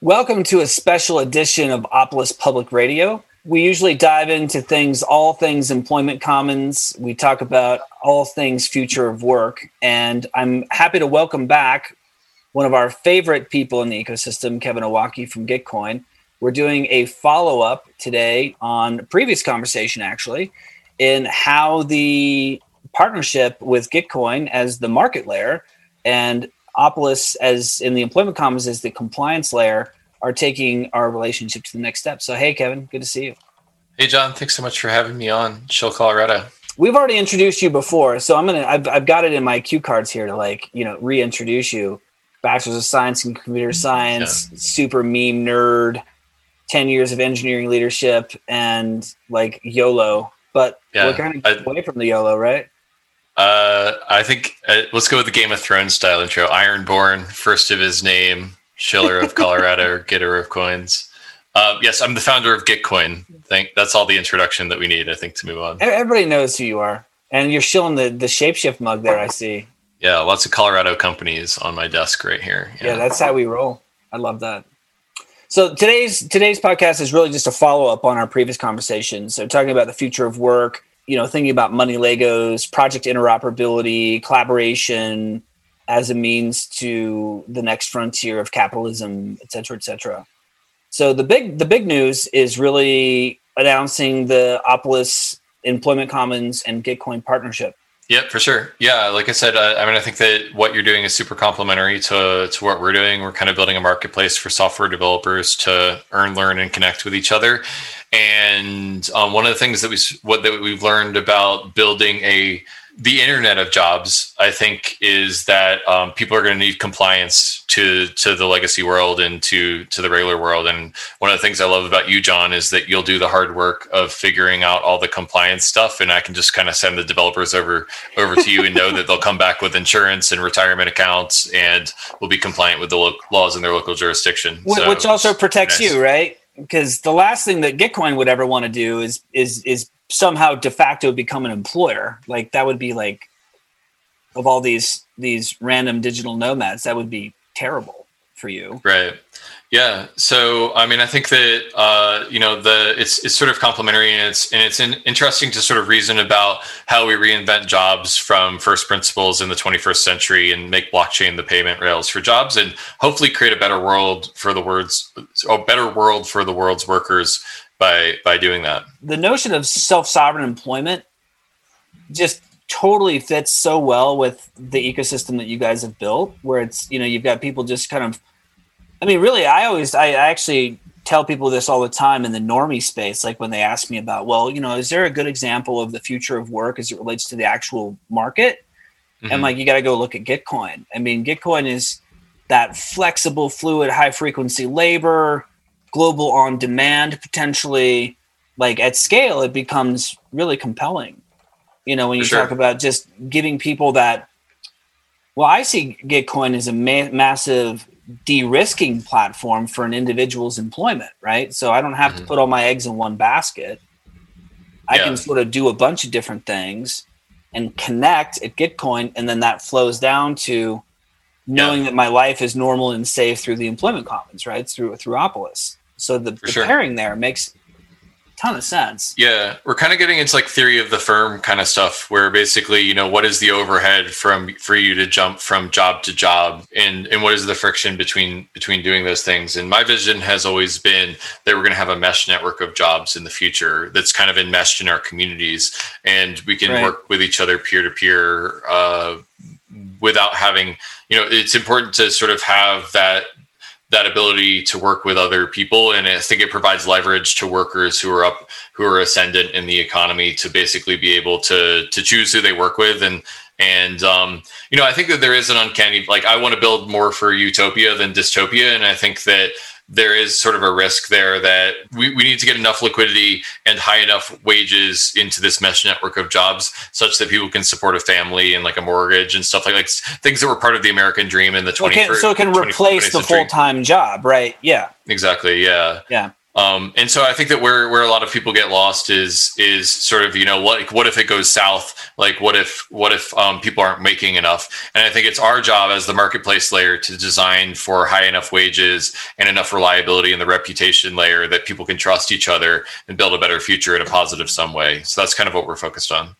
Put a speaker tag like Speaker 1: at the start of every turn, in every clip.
Speaker 1: Welcome to a special edition of Opolis Public Radio. We usually dive into things, all things employment commons. We talk about all things future of work. And I'm happy to welcome back one of our favorite people in the ecosystem, Kevin Owocki from Gitcoin. We're doing a follow up today on previous conversation, actually, in how the partnership with Gitcoin as the market layer and Opolis as in the employment commons as the compliance layer are taking our relationship to the next step. So hey Kevin, good to see you.
Speaker 2: Hey John, thanks so much for having me on Shill, Colorado.
Speaker 1: We've already introduced you before, so I'm gonna I've, I've got it in my cue cards here to like you know reintroduce you. Bachelor's of Science in Computer Science, yeah. super meme nerd, ten years of engineering leadership, and like YOLO. But yeah, we're kind of away from the YOLO, right?
Speaker 2: Uh, I think uh, let's go with the Game of Thrones style intro. Ironborn, first of his name, Schiller of Colorado, getter of coins. Uh, yes, I'm the founder of Gitcoin. Think that's all the introduction that we need, I think, to move on.
Speaker 1: Everybody knows who you are, and you're shilling the the shapeshift mug there. I see.
Speaker 2: Yeah, lots of Colorado companies on my desk right here.
Speaker 1: Yeah, yeah that's how we roll. I love that. So today's today's podcast is really just a follow up on our previous conversation. So talking about the future of work, you know, thinking about money Legos, project interoperability, collaboration as a means to the next frontier of capitalism, et cetera, et cetera. So the big the big news is really announcing the Opolis Employment Commons and Gitcoin partnership.
Speaker 2: Yep, for sure. Yeah, like I said, uh, I mean, I think that what you're doing is super complementary to to what we're doing. We're kind of building a marketplace for software developers to earn, learn, and connect with each other. And um, one of the things that we what that we've learned about building a the internet of jobs, I think, is that um, people are going to need compliance to to the legacy world and to to the regular world. And one of the things I love about you, John, is that you'll do the hard work of figuring out all the compliance stuff, and I can just kind of send the developers over over to you and know that they'll come back with insurance and retirement accounts and will be compliant with the lo- laws in their local jurisdiction.
Speaker 1: Which, so, which also protects nice. you, right? Because the last thing that Gitcoin would ever want to do is is is somehow de facto become an employer. Like that would be like of all these these random digital nomads that would be terrible for you.
Speaker 2: Right yeah so i mean i think that uh, you know the it's it's sort of complementary and it's and it's in, interesting to sort of reason about how we reinvent jobs from first principles in the 21st century and make blockchain the payment rails for jobs and hopefully create a better world for the words a better world for the world's workers by by doing that.
Speaker 1: The notion of self-sovereign employment just totally fits so well with the ecosystem that you guys have built where it's you know you've got people just kind of I mean really I always I actually tell people this all the time in the normie space like when they ask me about well you know is there a good example of the future of work as it relates to the actual market mm-hmm. and like you got to go look at gitcoin i mean gitcoin is that flexible fluid high frequency labor global on demand potentially like at scale it becomes really compelling you know when you sure. talk about just giving people that well i see gitcoin as a ma- massive de-risking platform for an individual's employment right so i don't have mm-hmm. to put all my eggs in one basket i yeah. can sort of do a bunch of different things and connect at gitcoin and then that flows down to knowing yeah. that my life is normal and safe through the employment commons right through through opolis so the, the sure. pairing there makes ton of sense.
Speaker 2: Yeah, we're kind of getting into like theory of the firm kind of stuff, where basically, you know, what is the overhead from for you to jump from job to job, and and what is the friction between between doing those things? And my vision has always been that we're going to have a mesh network of jobs in the future that's kind of enmeshed in our communities, and we can right. work with each other peer to peer without having you know it's important to sort of have that that ability to work with other people. And i think it provides leverage to workers who are up who are ascendant in the economy to basically be able to to choose who they work with. And and um, you know i think that there is an uncanny like i want to build more for utopia than dystopia. And i think that there is sort of a risk there that we, we need to get enough liquidity and high enough wages into this mesh network of jobs such that people can support a family and like a mortgage and stuff like like things that were part of the American dream in the
Speaker 1: 21st. so it can replace the full time job, right? Yeah.
Speaker 2: Exactly. Yeah.
Speaker 1: Yeah.
Speaker 2: Um, and so I think that where where a lot of people get lost is is sort of you know like, what if it goes south? Like what if what if um, people aren't making enough? And I think it's our job as the marketplace layer to design for high enough wages and enough reliability in the reputation layer that people can trust each other and build a better future in a positive sum way. So that's kind of what we're focused on.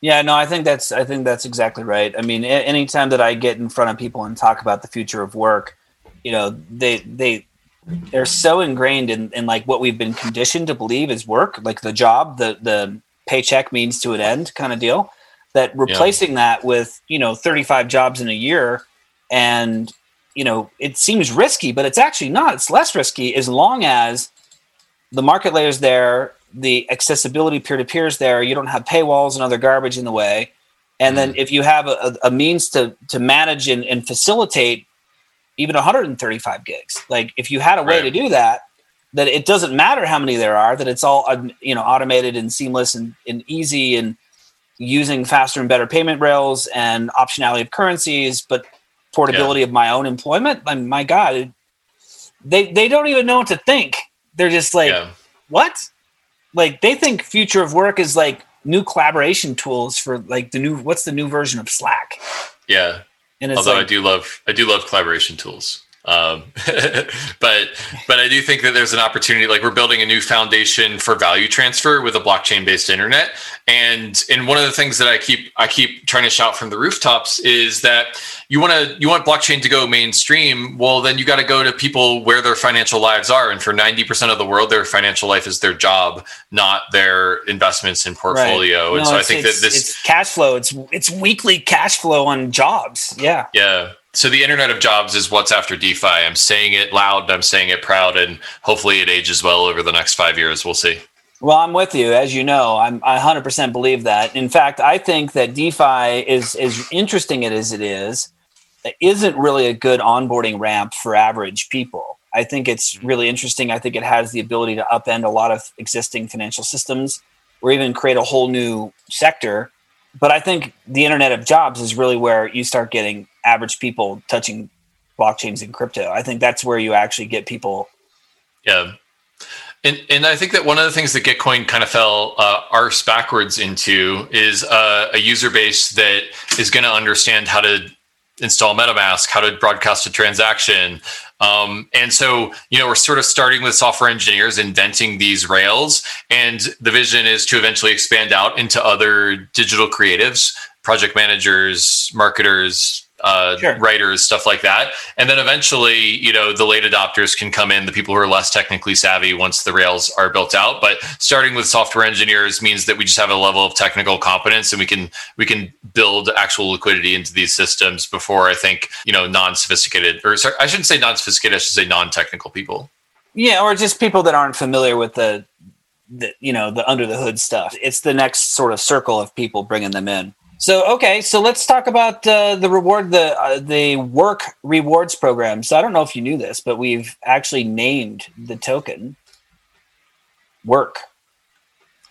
Speaker 1: Yeah, no, I think that's I think that's exactly right. I mean, anytime that I get in front of people and talk about the future of work, you know, they they they're so ingrained in, in like what we've been conditioned to believe is work, like the job, the the paycheck means to an end kind of deal. That replacing yeah. that with you know 35 jobs in a year, and you know it seems risky, but it's actually not. It's less risky as long as the market layer's there, the accessibility peer to peer is there. You don't have paywalls and other garbage in the way. And mm then if you have a, a means to to manage and, and facilitate even 135 gigs. Like if you had a way right. to do that, that it doesn't matter how many there are, that it's all um, you know automated and seamless and, and easy and using faster and better payment rails and optionality of currencies, but portability yeah. of my own employment. I mean, my God, they they don't even know what to think. They're just like, yeah. what? Like they think future of work is like new collaboration tools for like the new what's the new version of Slack?
Speaker 2: Yeah. And although like, I do love I do love collaboration tools. Um, but but I do think that there's an opportunity. Like we're building a new foundation for value transfer with a blockchain based internet, and and one of the things that I keep I keep trying to shout from the rooftops is that you want to you want blockchain to go mainstream. Well, then you got to go to people where their financial lives are, and for ninety percent of the world, their financial life is their job, not their investments in portfolio. Right. And so I think that this
Speaker 1: it's cash flow. It's it's weekly cash flow on jobs. Yeah.
Speaker 2: Yeah so the internet of jobs is what's after defi. I'm saying it loud i'm saying it proud and hopefully it ages well over the next five years. We'll see.
Speaker 1: Well i'm with you. As you know i'm i 100% believe that. In fact i think that defi is as interesting as it is isn't really a good onboarding ramp for average people. I think it's mm-hmm. really interesting. I think it has the ability to upend a lot of existing financial systems or even create a whole new sector but I think the internet of jobs is really where you start getting average people touching blockchains and crypto. I think that's where you actually get people.
Speaker 2: Yeah. And, and I think that one of the things that Gitcoin kind of fell uh, arse backwards into is uh, a user base that is going to understand how to install MetaMask, how to broadcast a transaction. Um, and so, you know, we're sort of starting with software engineers inventing these rails. And the vision is to eventually expand out into other digital creatives, project managers, marketers, uh, sure. writers, stuff like that. And then eventually, you know, the late adopters can come in, the people who are less technically savvy once the Rails are built out. But starting with software engineers means that we just have a level of technical competence and we can we can build actual liquidity into these systems before I think, you know, non-sophisticated or sorry, I shouldn't say non-sophisticated, I should say non-technical people.
Speaker 1: Yeah, or just people that aren't familiar with the the you know the under the hood stuff. It's the next sort of circle of people bringing them in. So okay, so let's talk about uh, the reward the uh, the work rewards program. So I don't know if you knew this, but we've actually named the token work.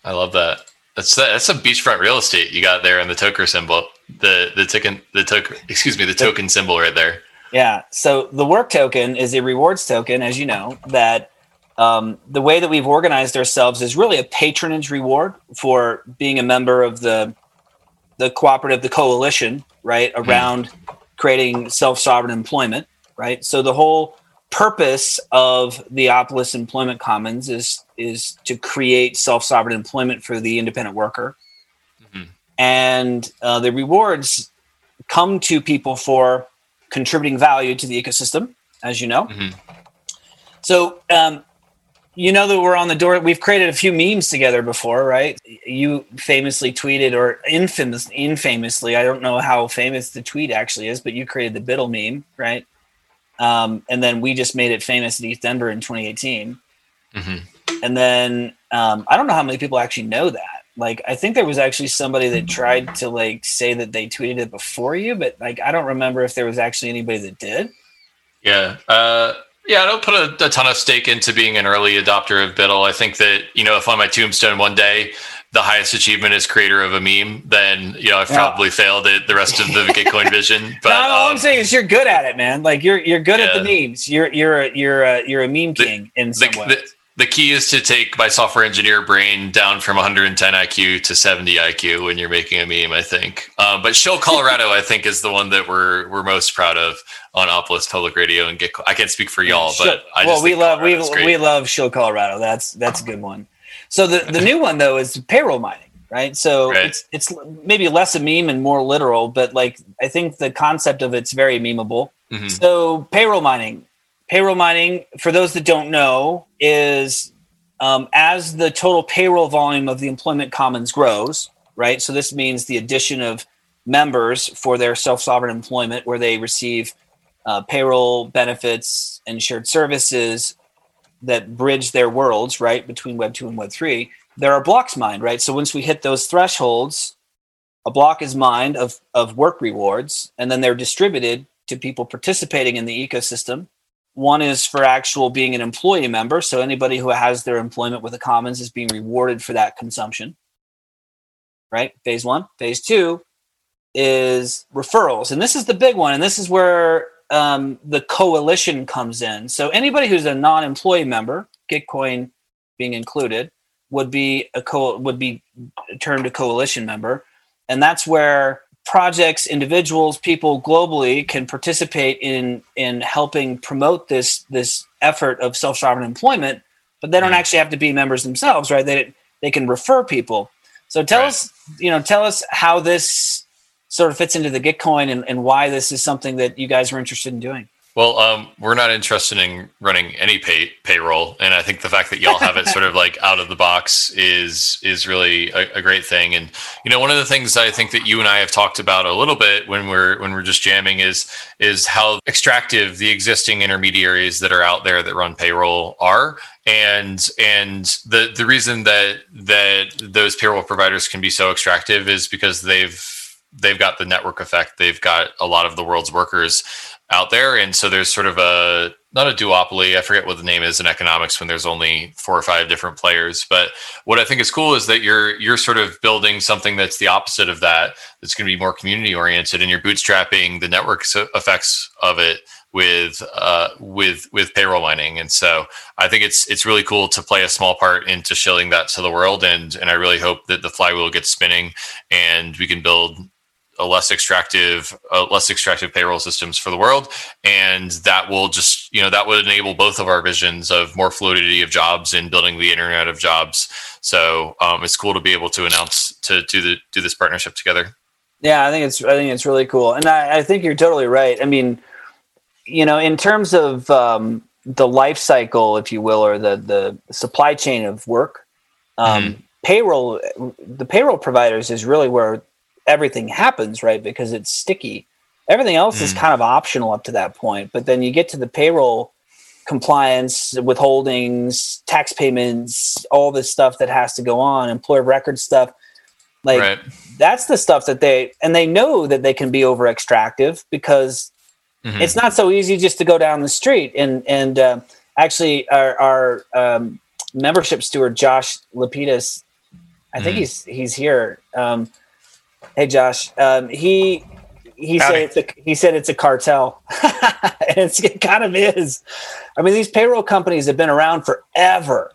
Speaker 2: I love that. That's that's some beachfront real estate you got there in the token symbol. The the token the token excuse me the token symbol right there.
Speaker 1: Yeah. So the work token is a rewards token, as you know, that um, the way that we've organized ourselves is really a patronage reward for being a member of the the cooperative, the coalition, right, around creating self sovereign employment, right? So the whole purpose of the Opolis Employment Commons is is to create self sovereign employment for the independent worker, mm-hmm. and uh, the rewards come to people for contributing value to the ecosystem, as you know. Mm-hmm. So um, you know that we're on the door. We've created a few memes together before, right? You famously tweeted, or infamous, infamously, I don't know how famous the tweet actually is, but you created the BUIDL meme, right? Um, and then we just made it famous at Denver in 2018. Mm-hmm. And then um, I don't know how many people actually know that. Like, I think there was actually somebody that tried to like say that they tweeted it before you, but like I don't remember if there was actually anybody that did.
Speaker 2: Yeah. Uh yeah, I don't put a, a, ton of stake into being an early adopter of BUIDL. I think that, you know, if on my tombstone one day the highest achievement is creator of a meme, then, you know, I've yeah. probably failed at the rest of the Gitcoin vision.
Speaker 1: But no, all um, I'm saying is you're good at it, man. Like you're you're good yeah. at the memes. You're you're a, you're a, you're a meme king the, in some
Speaker 2: the,
Speaker 1: way.
Speaker 2: The, the key is to take my software engineer brain down from 110 IQ to 70 IQ when you're making a meme. I think, uh, but Shill Colorado, I think, is the one that we're we're most proud of on Opolis Public Radio and get. I can't speak for y'all, but I
Speaker 1: well, we love we we love Shill Colorado. That's that's a good one. So the the new one though is payroll mining, right? So right. it's it's maybe less a meme and more literal, but like I think the concept of it's very memeable. Mm-hmm. So payroll mining Payroll mining, for those that don't know, is um, as the total payroll volume of the employment commons grows, right? So this means the addition of members for their self sovereign employment, where they receive uh, payroll benefits and shared services that bridge their worlds, right, between Web 2 and Web 3. There are blocks mined, right? So once we hit those thresholds, a block is mined of, of work rewards, and then they're distributed to people participating in the ecosystem one is for actual being an employee member. So anybody who has their employment with the Commons is being rewarded for that consumption. Right? Phase one. Phase two is referrals. And this is the big one. And this is where um, the coalition comes in. So anybody who's a non-employee member, Gitcoin being included, would be a co would be termed a coalition member. And that's where projects, individuals, people globally can participate in in helping promote this this effort of self sovereign employment, but they don't actually have to be members themselves, right? They they can refer people. So tell right. us, you know, tell us how this sort of fits into the Gitcoin and, and why this is something that you guys are interested in doing.
Speaker 2: Well, um, we're not interested in running any pay payroll, and I think the fact that y'all have it sort of like out of the box is is really a, a, great thing. And you know, one of the things I think that you and I have talked about a little bit when we're when we're just jamming is is how extractive the existing intermediaries that are out there that run payroll are, and and the the reason that that those payroll providers can be so extractive is because they've they've got the network effect. They've got a lot of the world's workers out there, and so there's sort of a not a duopoly. I forget what the name is in economics when there's only four or five different players. But what I think is cool is that you're you're sort of building something that's the opposite of that. That's going to be more community oriented, and you're bootstrapping the network effects of it with uh, with with payroll mining. And so I think it's it's really cool to play a small part into shilling that to the world. And and I really hope that the flywheel gets spinning and we can build a less extractive, uh, less extractive payroll systems for the world, and that will just you know that would enable both of our visions of more fluidity of jobs and building the internet of jobs. So um, it's cool to be able to announce to do the do this partnership together.
Speaker 1: Yeah, I think it's I think it's really cool, and I, I think you're totally right. I mean, you know, in terms of um, the life cycle, if you will, or the the supply chain of work, um, mm-hmm. payroll, the payroll providers is really where everything happens, right? Because it's sticky. Everything else mm. is kind of optional up to that point. But then you get to the payroll compliance, withholdings, tax payments, all this stuff that has to go on, employer record stuff. Like right. that's the stuff that they and they know that they can be over extractive because mm-hmm. it's not so easy just to go down the street and and uh, actually our, our um, membership steward Josh Lapidus, I think mm. he's he's here. Um, Hey, Josh. Um, he he Howdy. said it's a, he said it's a cartel, and it kind of is. I mean, these payroll companies have been around forever,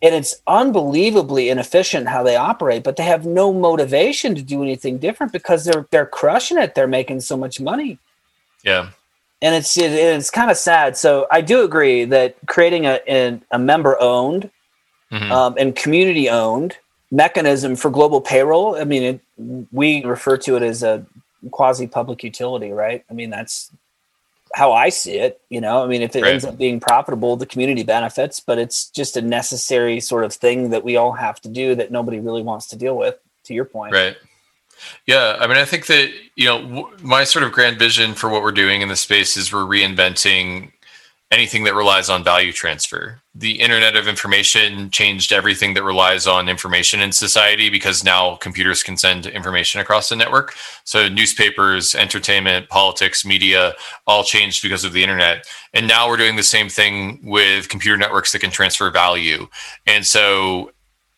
Speaker 1: and it's unbelievably inefficient how they operate. But they have no motivation to do anything different because they're they're crushing it. They're making so much money.
Speaker 2: Yeah,
Speaker 1: and it's it, it's kind of sad. So I do agree that creating a a, a member owned mm-hmm. um, and community owned mechanism for global payroll. I mean, it, we refer to it as a quasi public utility, right? I mean, that's how I see it. You know, I mean, if it right. ends up being profitable, the community benefits, but it's just a necessary sort of thing that we all have to do that nobody really wants to deal with. To your point,
Speaker 2: right? Yeah, I mean, I think that you know w- my sort of grand vision for what we're doing in the space is we're reinventing anything that relies on value transfer. The Internet of Information changed everything that relies on information in society because now computers can send information across the network. So, newspapers, entertainment, politics, media all changed because of the Internet. And now we're doing the same thing with computer networks that can transfer value. And so,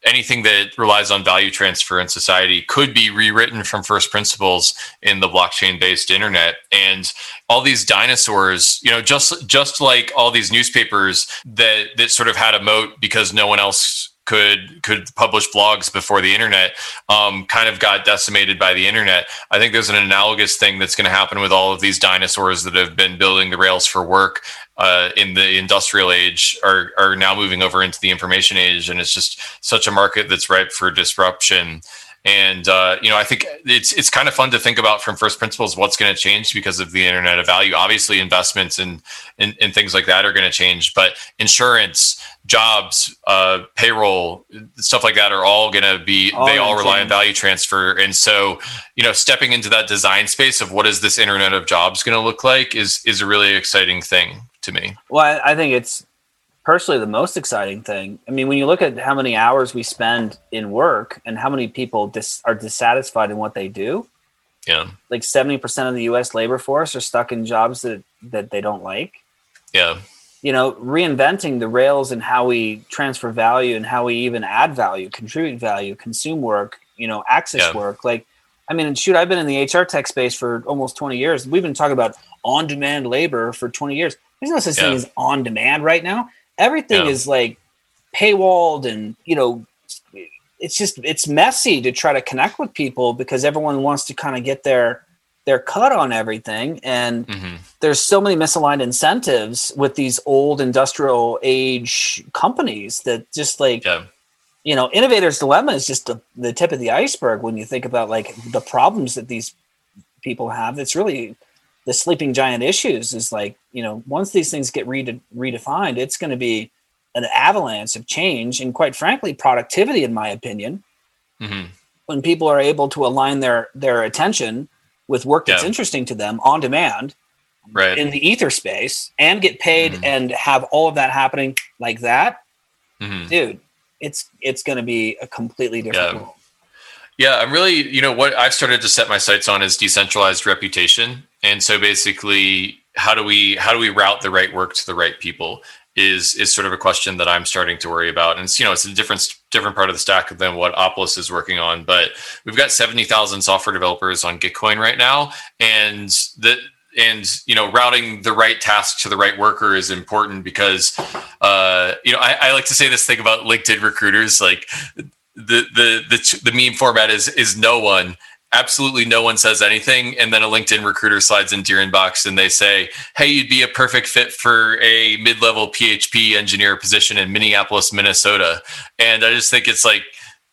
Speaker 2: anything that relies on value transfer in society could be rewritten from first principles in the blockchain based internet. And all these dinosaurs you know just just like all these newspapers that that sort of had a moat because no one else could could publish blogs before the internet um, kind of got decimated by the internet. I think there's an analogous thing that's going to happen with all of these dinosaurs that have been building the rails for work uh, in the industrial age are are now moving over into the information age, and it's just such a market that's ripe for disruption. And uh, you know, I think it's it's kind of fun to think about from first principles what's going to change because of the internet of value. Obviously, investments and and, and things like that are going to change, but insurance, jobs, uh, payroll, stuff like that are all going to be. All they all rely change. on value transfer, and so you know, stepping into that design space of what is this internet of jobs going to look like is is a really exciting thing to me.
Speaker 1: Well, I think it's personally the most exciting thing. I mean, when you look at how many hours we spend in work and how many people dis- are dissatisfied in what they do,
Speaker 2: yeah,
Speaker 1: like seventy percent of the U.S. labor force are stuck in jobs that that they don't like.
Speaker 2: Yeah,
Speaker 1: you know, reinventing the rails and how we transfer value and how we even add value, contribute value, consume work, you know, access yeah. work. Like, I mean, shoot, I've been in the HR tech space for almost twenty years. We've been talking about on-demand labor for twenty years. There's no such yeah. thing as on demand right now everything yeah. is like paywalled and you know it's just it's messy to try to connect with people because everyone wants to kind of get their their cut on everything and mm-hmm. there's so many misaligned incentives with these old industrial age companies that just like yeah. you know innovators dilemma is just the, the tip of the iceberg when you think about like the problems that these people have it's really the sleeping giant issues is like you know once these things get re- redefined it's going to be an avalanche of change and quite frankly productivity in my opinion mm-hmm. when people are able to align their their attention with work that's yeah. interesting to them on demand
Speaker 2: right.
Speaker 1: in the ether space and get paid mm-hmm. and have all of that happening like that mm-hmm. dude it's it's going to be a completely different yeah. world
Speaker 2: yeah, I'm really, you know, what I've started to set my sights on is decentralized reputation. And so basically, how do we how do we route the right work to the right people is is sort of a question that I'm starting to worry about. And it's, you know, it's a different different part of the stack than what Opolis is working on. But we've got 70,000 software developers on Gitcoin right now. And the and you know routing the right task to the right worker is important because uh, you know I, I, like to say this thing about linkedin recruiters like the the the the meme format is is no one absolutely no one says anything and then a linkedin recruiter slides into your inbox and they say hey you'd be a perfect fit for a mid-level php engineer position in minneapolis minnesota. And i just think it's like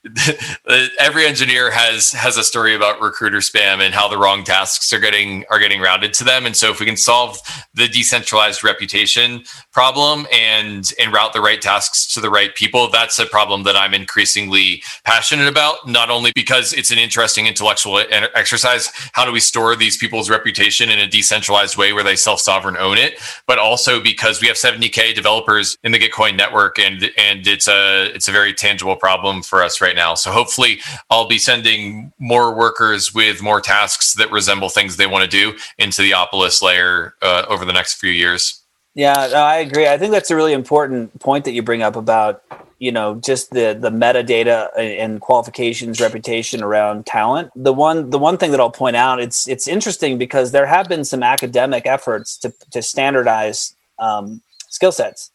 Speaker 2: every engineer has has a story about recruiter spam and how the wrong tasks are getting are getting routed to them. And so if we can solve the decentralized reputation problem and and route the right tasks to the right people that's a problem that i'm increasingly passionate about not only because it's an interesting intellectual exercise how do we store these people's reputation in a decentralized way where they self-sovereign own it but also because we have 70k developers in the gitcoin network and and it's a it's a very tangible problem for us right right now. So hopefully, I'll be sending more workers with more tasks that resemble things they want to do into the Opolis layer uh, over the next few years.
Speaker 1: Yeah, no, I agree. I think that's a really important point that you bring up about you know just the the metadata and qualifications reputation around talent the one the one thing that i'll point out it's it's interesting because there have been some academic efforts to to standardize um, skill sets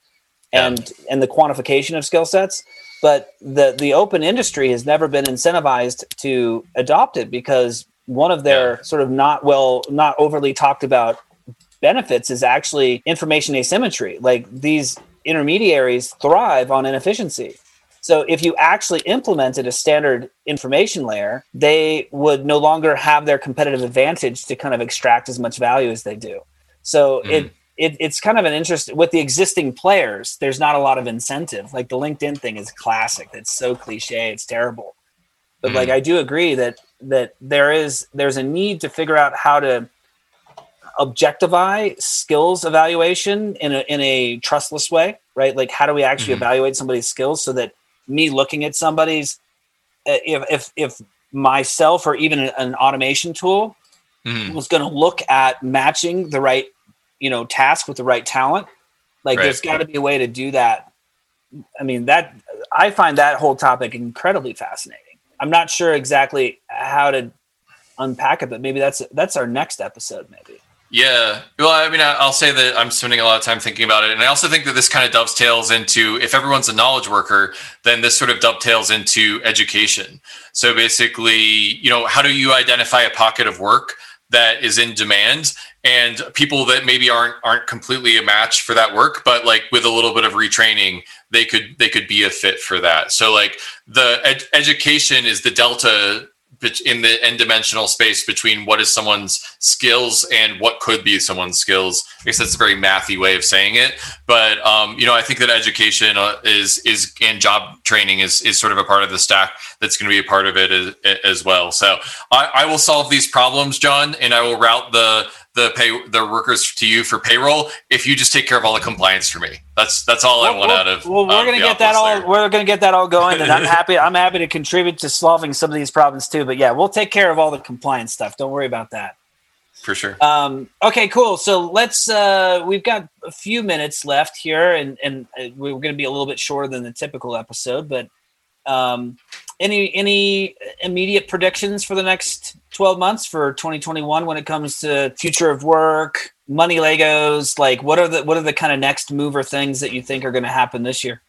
Speaker 1: and yeah. and the quantification of skill sets but the the open industry has never been incentivized to adopt it because one of their yeah. sort of not well not overly talked about benefits is actually information asymmetry like these intermediaries thrive on inefficiency so if you actually implemented a standard information layer they would no longer have their competitive advantage to kind of extract as much value as they do so mm. it it, it's kind of an interest with the existing players. There's not a lot of incentive. Like the LinkedIn thing is classic. It's so cliche. It's terrible. But mm like I do agree that that there is there's a need to figure out how to objectify skills evaluation in a in a trustless way, right? Like how do we actually mm-hmm. evaluate somebody's skills so that me looking at somebody's uh, if if if myself or even an automation tool mm. was going to look at matching the right you know task with the right talent like right. there's got to be a way to do that i mean that I find that whole topic incredibly fascinating. I'm not sure exactly how to unpack it, but maybe that's that's our next episode, maybe.
Speaker 2: Yeah. Well, I mean, I'll say that I'm spending a lot of time thinking about it. And I also think that this kind of dovetails into if everyone's a knowledge worker, then this sort of dovetails into education. So basically, you know, how do you identify a pocket of work that is in demand and people that maybe aren't aren't completely a match for that work, but like with a little bit of retraining, they could they could be a fit for that. So like the ed- education is the delta in the n-dimensional space between what is someone's skills and what could be someone's skills. I guess that's a very mathy way of saying it, but um, you know, I think that education uh, is is and job training is is sort of a part of the stack that's going to be a part of it as, as well. So I, I will solve these problems, John, and I will route the the pay the workers to you for payroll if you just take care of all the compliance for me. That's that's all well, I want
Speaker 1: well,
Speaker 2: out of.
Speaker 1: Well, we're gonna get that all. There. We're gonna get that all going, and I'm happy. I'm happy to contribute to solving some of these problems too. But yeah, we'll take care of all the compliance stuff. Don't worry about that.
Speaker 2: For sure.
Speaker 1: Um, okay, cool. So let's. Uh, we've got a few minutes left here, and and uh, we're going to be a little bit shorter than the typical episode, but. Um, any any immediate predictions for the next 12 months for 2021 when it comes to future of work money legos? Like what are the what are the kind of next mover things that you think are going to happen this year?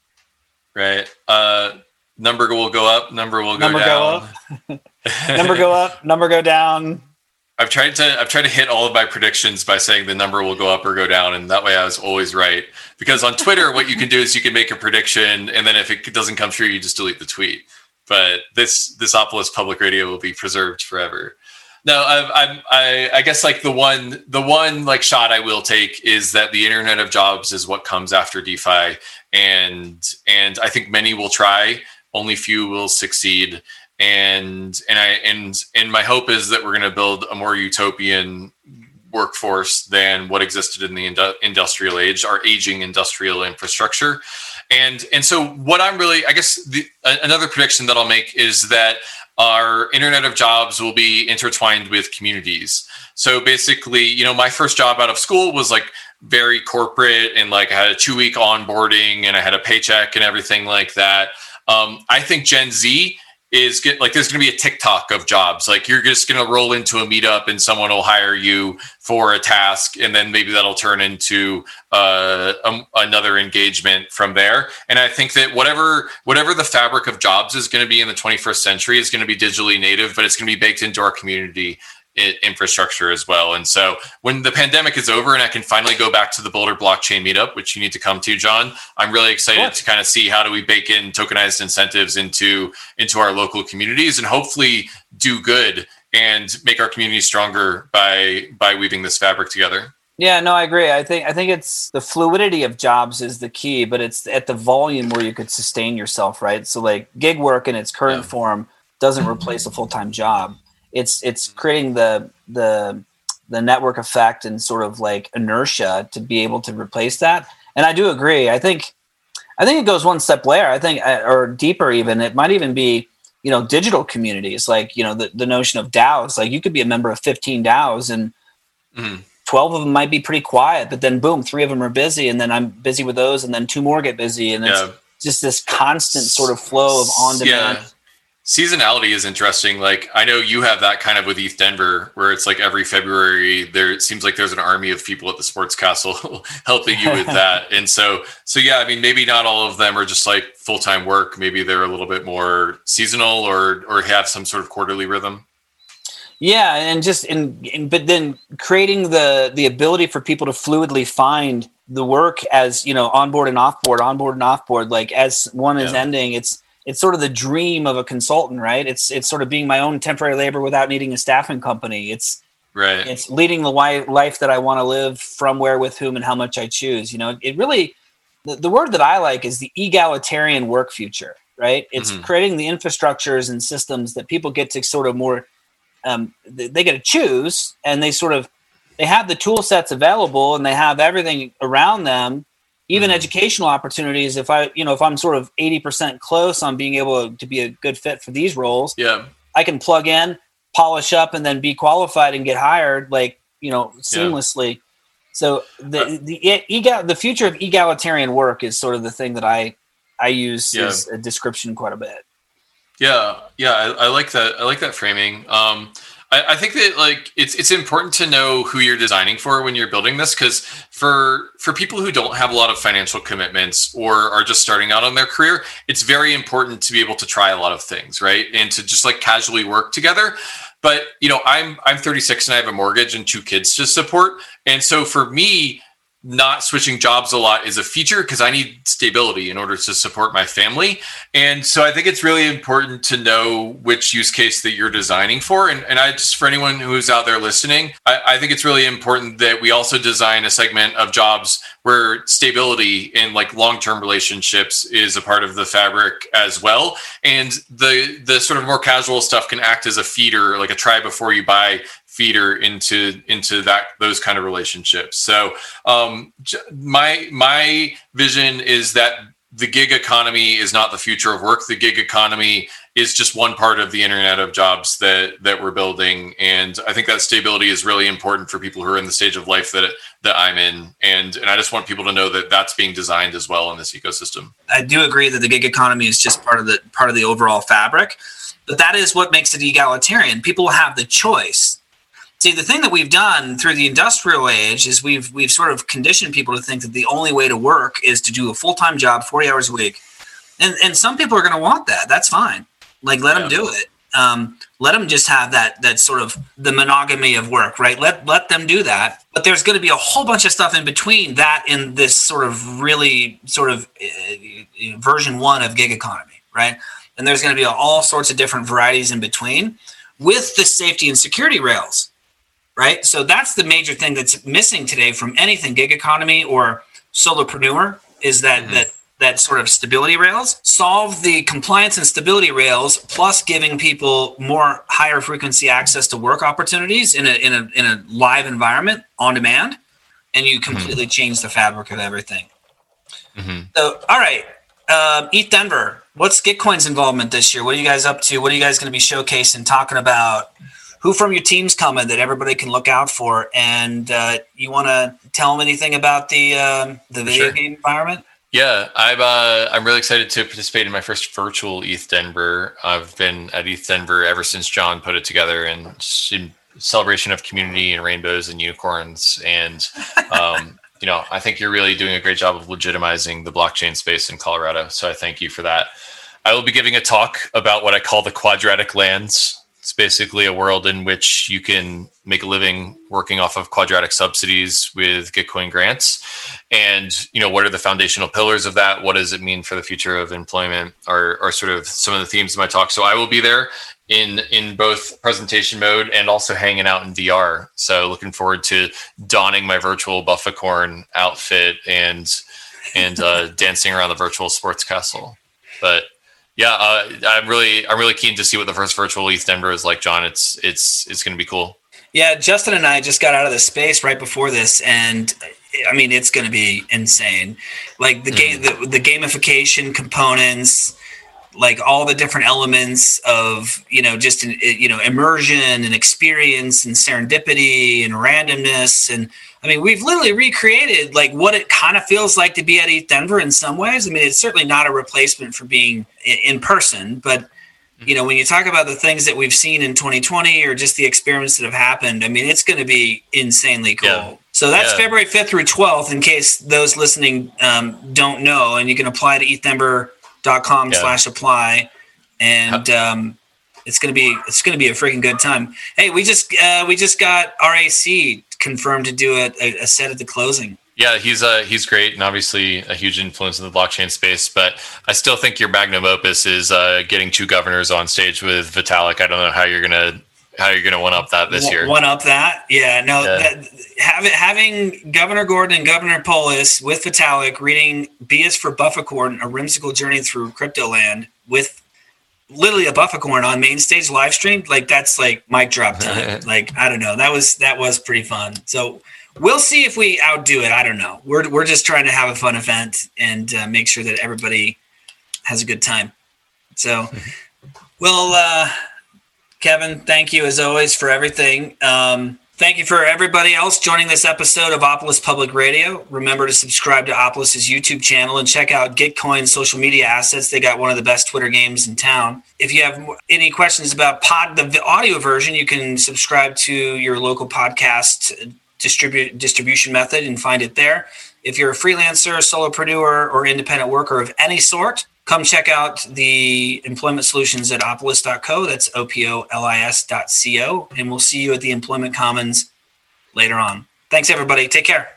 Speaker 2: Right. Uh number will go up number will go number down.
Speaker 1: go up. number go up number go down?
Speaker 2: I've tried to I've tried to hit all of my predictions by saying the number will go up or go down, and that way I was always right. Because on Twitter, what you can do is you can make a prediction, and then if it doesn't come true, you just delete the tweet but this this Opolis Public Radio will be preserved forever. No, I, I, I guess like the one, the one like shot I will take is that the Internet of Jobs is what comes after DeFi, and and I think many will try, only few will succeed, and and I and and my hope is that we're going to build a more utopian workforce than what existed in the industrial age, our aging industrial infrastructure. And and so what I'm really, I guess, the, another prediction that I'll make is that our Internet of Jobs will be intertwined with communities. So basically, you know, my first job out of school was like very corporate and like I had a two week onboarding and I had a paycheck and everything like that. Um, I think Gen Z is get like there's going to be a TikTok of jobs. Like you're just going to roll into a meetup and someone will hire you for a task, and then maybe that'll turn into uh, um, another engagement from there. And I think that whatever whatever the fabric of jobs is going to be in the 21st century is going to be digitally native, but it's going to be baked into our community infrastructure as well. And so when the pandemic is over and I can finally go back to the Boulder blockchain meetup, which you need to come to, John, I'm really excited to kind of see how do we bake in tokenized incentives into into our local communities and hopefully do good and make our community stronger by by weaving this fabric together.
Speaker 1: Yeah, no, I agree. I think I think it's the fluidity of jobs is the key, but it's at the volume where you could sustain yourself, right? So like gig work in its current yeah. form doesn't replace a full-time job it's it's creating the the the network effect and sort of like inertia to be able to replace that. And I do agree. I think I think it goes one step later. I think uh, or deeper even. It might even be you know digital communities like you know the, the notion of DAOs. Like you could be a member of 15 DAOs and mm. 12 of them might be pretty quiet, but then boom, three of them are busy, and then I'm busy with those, and then two more get busy, and yeah. it's just this constant sort of flow of on demand.
Speaker 2: Yeah seasonality is interesting. Like I know you have that kind of with ETH Denver, where it's like every February there it seems like there's an army of people at the sports castle helping you with that. And so so yeah, I mean maybe not all of them are just like full time work. Maybe they're a little bit more seasonal or or have some sort of quarterly rhythm.
Speaker 1: Yeah, and just in, in but then creating the the ability for people to fluidly find the work as you know onboard and offboard, onboard and offboard. Like as one is ending, it's it's sort of the dream of a consultant, right? It's it's sort of being my own temporary labor without needing a staffing company. It's
Speaker 2: right.
Speaker 1: It's leading the life that I want to live from where, with whom, and how much I choose. You know, it really the, the word that I like is the egalitarian work future. Right? It's mm-hmm. creating the infrastructures and systems that people get to sort of more. Um, they, they get to choose, and they sort of they have the tool sets available, and they have everything around them even mm-hmm. educational opportunities if i you know if i'm sort of 80% close on being able to be a good fit for these roles
Speaker 2: yeah
Speaker 1: i can plug in polish up and then be qualified and get hired like you know seamlessly yeah. so the uh, the egal, the future of egalitarian work is sort of the thing that i I use yeah. as a description quite a bit.
Speaker 2: Yeah, yeah, I, I like that. I like that framing. Um, I, I, think that like it's it's important to know who you're designing for when you're building this because for for people who don't have a lot of financial commitments or are just starting out on their career, it's very important to be able to try a lot of things, right? And to just like casually work together. But you know, I'm I'm 36 and I have a mortgage and two kids to support, and so for me, not switching jobs a lot is a feature because I need stability in order to support my family. And so I think it's really important to know which use case that you're designing for. And, and I just, for anyone who's out there listening, I, I think it's really important that we also design a segment of jobs where stability in like long-term relationships is a part of the fabric as well. And the, the sort of more casual stuff can act as a feeder, like a try before you buy feeder into into that those kind of relationships. So um, my my vision is that the gig economy is not the future of work. The gig economy is just one part of the internet of jobs that that we're building, and I think that stability is really important for people who are in the stage of life that that I'm in, and and I just want people to know that that's being designed as well in this ecosystem.
Speaker 1: I do agree that the gig economy is just part of the part of the overall fabric, but that is what makes it egalitarian. People have the choice See, the thing that we've done through the industrial age is we've we've sort of conditioned people to think that the only way to work is to do a full time job, forty hours a week, and and some people are going to want that. That's fine. Like let yeah. them do it. Um, let them just have that that sort of the monogamy of work, right? Let let them do that. But there's going to be a whole bunch of stuff in between that in this sort of really sort of uh, version one of gig economy, right? And there's going to be all sorts of different varieties in between with the safety and security rails right? So that's the major thing that's missing today from anything gig economy or solopreneur is that mm-hmm. that that sort of stability rails solve the compliance and stability rails plus giving people more higher frequency access to work opportunities in a in a in a live environment on demand and you mm-hmm. completely mm-hmm. change the fabric of everything mm-hmm. so all right um, ETH Denver what's gitcoin's involvement this year what are you guys up to what are you guys going to be showcasing talking about who from your team's coming that everybody can look out for? And uh, you want to tell them anything about the um, the video sure. game environment?
Speaker 2: Yeah, I'm uh, I'm really excited to participate in my first virtual ETH Denver. I've been at ETH Denver ever since John put it together, and in celebration of community and rainbows and unicorns. And um, you know, I think you're really doing a great job of legitimizing the blockchain space in Colorado. So I thank you for that. I will be giving a talk about what I call the quadratic lands it's basically a world in which you can make a living working off of quadratic subsidies with Gitcoin grants. And, you know, what are the foundational pillars of that? What does it mean for the future of employment are, are sort of some of the themes of my talk. So I will be there in in both presentation mode and also hanging out in VR. So looking forward to donning my virtual Bufficorn outfit and and uh, dancing around the virtual sports castle. But yeah, uh, I'm really I'm really keen to see what the first virtual ETH Denver is like, John. It's it's it's going to be cool.
Speaker 1: Yeah, Justin and I just got out of the space right before this, and I mean it's going to be insane. Like the game, mm. the, the gamification components, like all the different elements of you know just you know immersion and experience and serendipity and randomness and I mean, we've literally recreated like what it kind of feels like to be at ETH Denver in some ways. I mean, it's certainly not a replacement for being in person, but you know, when you talk about the things that we've seen in 2020 or just the experiments that have happened, I mean, it's going to be insanely cool. Yeah. So that's yeah. February 5th through 12th, in case those listening um, don't know. And you can apply to ethdenver.com yeah. slash apply. And um, it's gonna be it's gonna be a freaking good time. Hey, we just uh, we just got RAC confirmed to do a, a set at the closing.
Speaker 2: Yeah, he's uh, he's great and obviously a huge influence in the blockchain space. But I still think your magnum opus is uh, getting two governors on stage with Vitalik. I don't know how you're gonna how you're gonna one up that this year.
Speaker 1: One up that, yeah. No, yeah. That, having having Governor Gordon and Governor Polis with Vitalik reading "B is for Bufficorn: A Whimsical Journey Through Crypto Land" with literally a Bufficorn on main stage live streamed, like that's like mic drop time. like I don't know, that was that was pretty fun. So we'll see if we outdo it. I don't know. We're we're just trying to have a fun event and uh, make sure that everybody has a good time. So, well, uh, Kevin, thank you as always for everything. Um, Thank you for everybody else joining this episode of Opolis Public Radio. Remember to subscribe to Opolis's YouTube channel and check out Gitcoin's social media assets. They got one of the best Twitter games in town. If you have any questions about pod the audio version, you can subscribe to your local podcast distribute distribution method and find it there. If you're a freelancer, solopreneur, or independent worker of any sort, come check out the employment solutions at opolis.co. That's O P O L I S.co. And we'll see you at the Employment Commons later on. Thanks, everybody. Take care.